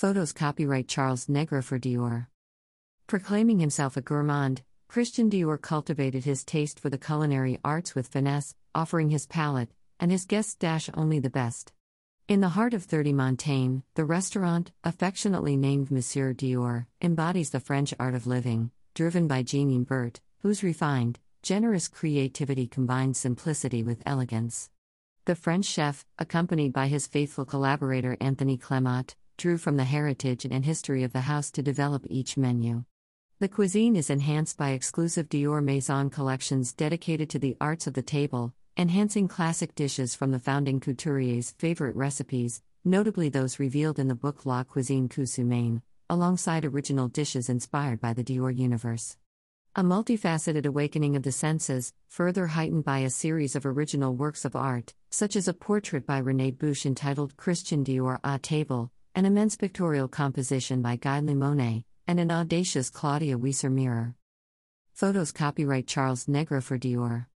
Photos copyright Charles Negre for Dior. Proclaiming himself a gourmand, Christian Dior cultivated his taste for the culinary arts with finesse, offering his palate and his guests dash only the best. In the heart of 30 Montaigne, the restaurant, affectionately named Monsieur Dior, embodies the French art of living, driven by Jean Imbert, whose refined, generous creativity combines simplicity with elegance. The French chef, accompanied by his faithful collaborator Anthony Clement, drew from the heritage and history of the house to develop each menu. The cuisine is enhanced by exclusive Dior Maison collections dedicated to the arts of the table, enhancing classic dishes from the founding couturier's favorite recipes, notably those revealed in the book La Cuisine Cousu-Main, alongside original dishes inspired by the Dior universe. A multifaceted awakening of the senses, further heightened by a series of original works of art, such as a portrait by René Bouche entitled Christian Dior à Table, an immense pictorial composition by Guy Limone, and an audacious Claudia Wieser mirror. Photos copyright Charles Negre for Dior.